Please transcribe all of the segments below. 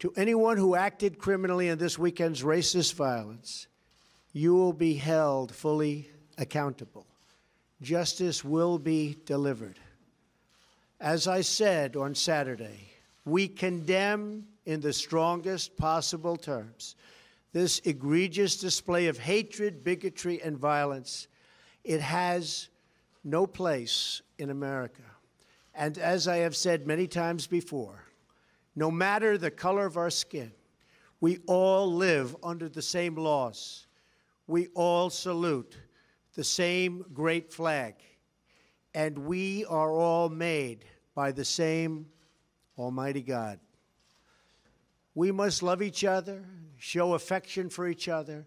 To anyone who acted criminally in this weekend's racist violence, you will be held fully accountable. Justice will be delivered. As I said on Saturday, we condemn in the strongest possible terms this egregious display of hatred, bigotry, and violence. It has no place in America. And as I have said many times before, no matter the color of our skin, we all live under the same laws. We all salute the same great flag. And we are all made by the same Almighty God. We must love each other, show affection for each other,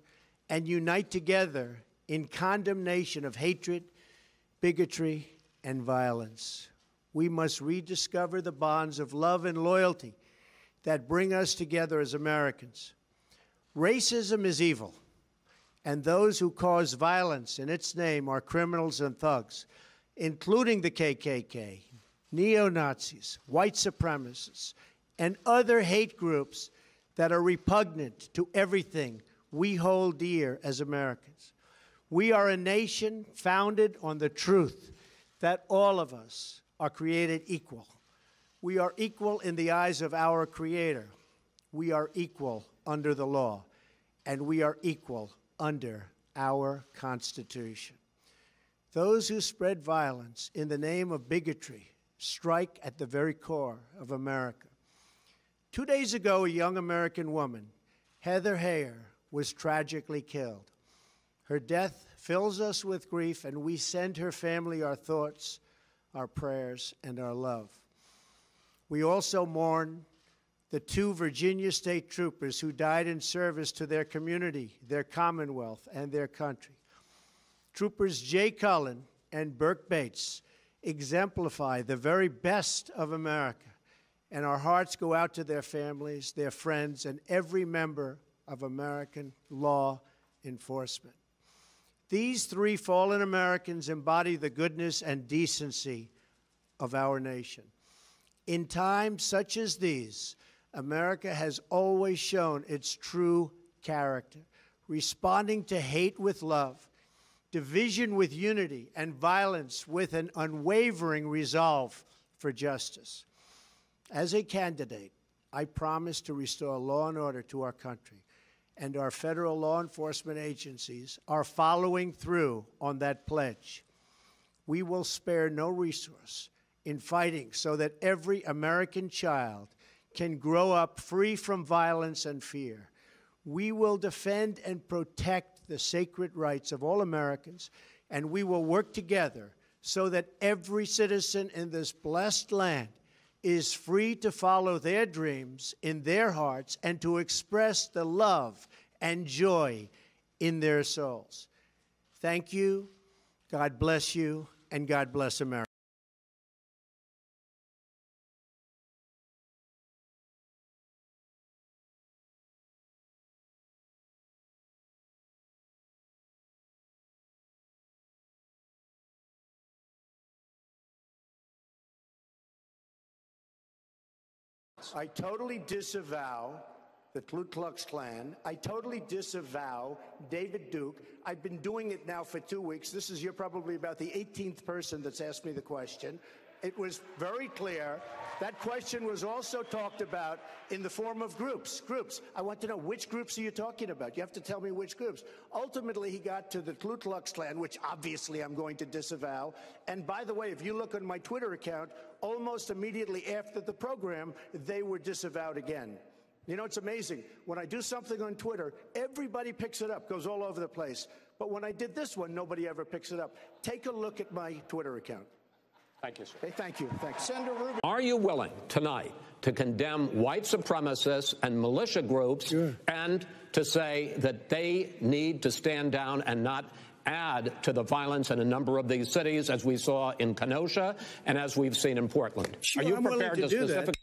and unite together in condemnation of hatred, bigotry, and violence. We must rediscover the bonds of love and loyalty that bring us together as Americans. Racism is evil, and those who cause violence in its name are criminals and thugs, including the KKK, neo Nazis, white supremacists, and other hate groups that are repugnant to everything we hold dear as Americans. We are a nation founded on the truth that all of us are created equal. We are equal in the eyes of our Creator. We are equal under the law, and we are equal under our Constitution. Those who spread violence in the name of bigotry strike at the very core of America. Two days ago, a young American woman, Heather Heyer, was tragically killed. Her death fills us with grief, and we send her family our thoughts, our prayers, and our love. We also mourn the two Virginia state troopers who died in service to their community, their commonwealth, and their country. Troopers Jay Cullen and Berke Bates exemplify the very best of America, and our hearts go out to their families, their friends, and every member of American law enforcement. These three fallen Americans embody the goodness and decency of our nation. In times such as these, America has always shown its true character, responding to hate with love, division with unity, and violence with an unwavering resolve for justice. As a candidate, I promise to restore law and order to our country, and our federal law enforcement agencies are following through on that pledge. We will spare no resource in fighting so that every American child can grow up free from violence and fear. We will defend and protect the sacred rights of all Americans, and we will work together so that every citizen in this blessed land is free to follow their dreams in their hearts and to express the love and joy in their souls. Thank you. God bless you, and God bless America. I totally disavow the Ku Klux Klan. I totally disavow David Duke. I've been doing it now for two weeks. This is you're probably about the 18th person that's asked me the question. It was very clear. That question was also talked about in the form of groups. Groups. I want to know which groups are you talking about? You have to tell me which groups. Ultimately, he got to the Ku Klux Klan, which obviously I'm going to disavow. And by the way, if you look on my Twitter account, almost immediately after the program, they were disavowed again. You know, it's amazing. When I do something on Twitter, everybody picks it up, goes all over the place. But when I did this one, nobody ever picks it up. Take a look at my Twitter account. Thank you, sir. Okay, thank you. Thanks. Senator Rubin. Are you willing tonight to condemn white supremacists and militia groups Sure. and to say that they need to stand down and not add to the violence in a number of these cities, as we saw in Kenosha and as we've seen in Portland? Sure, Are you I'm willing prepared to do that. specifically?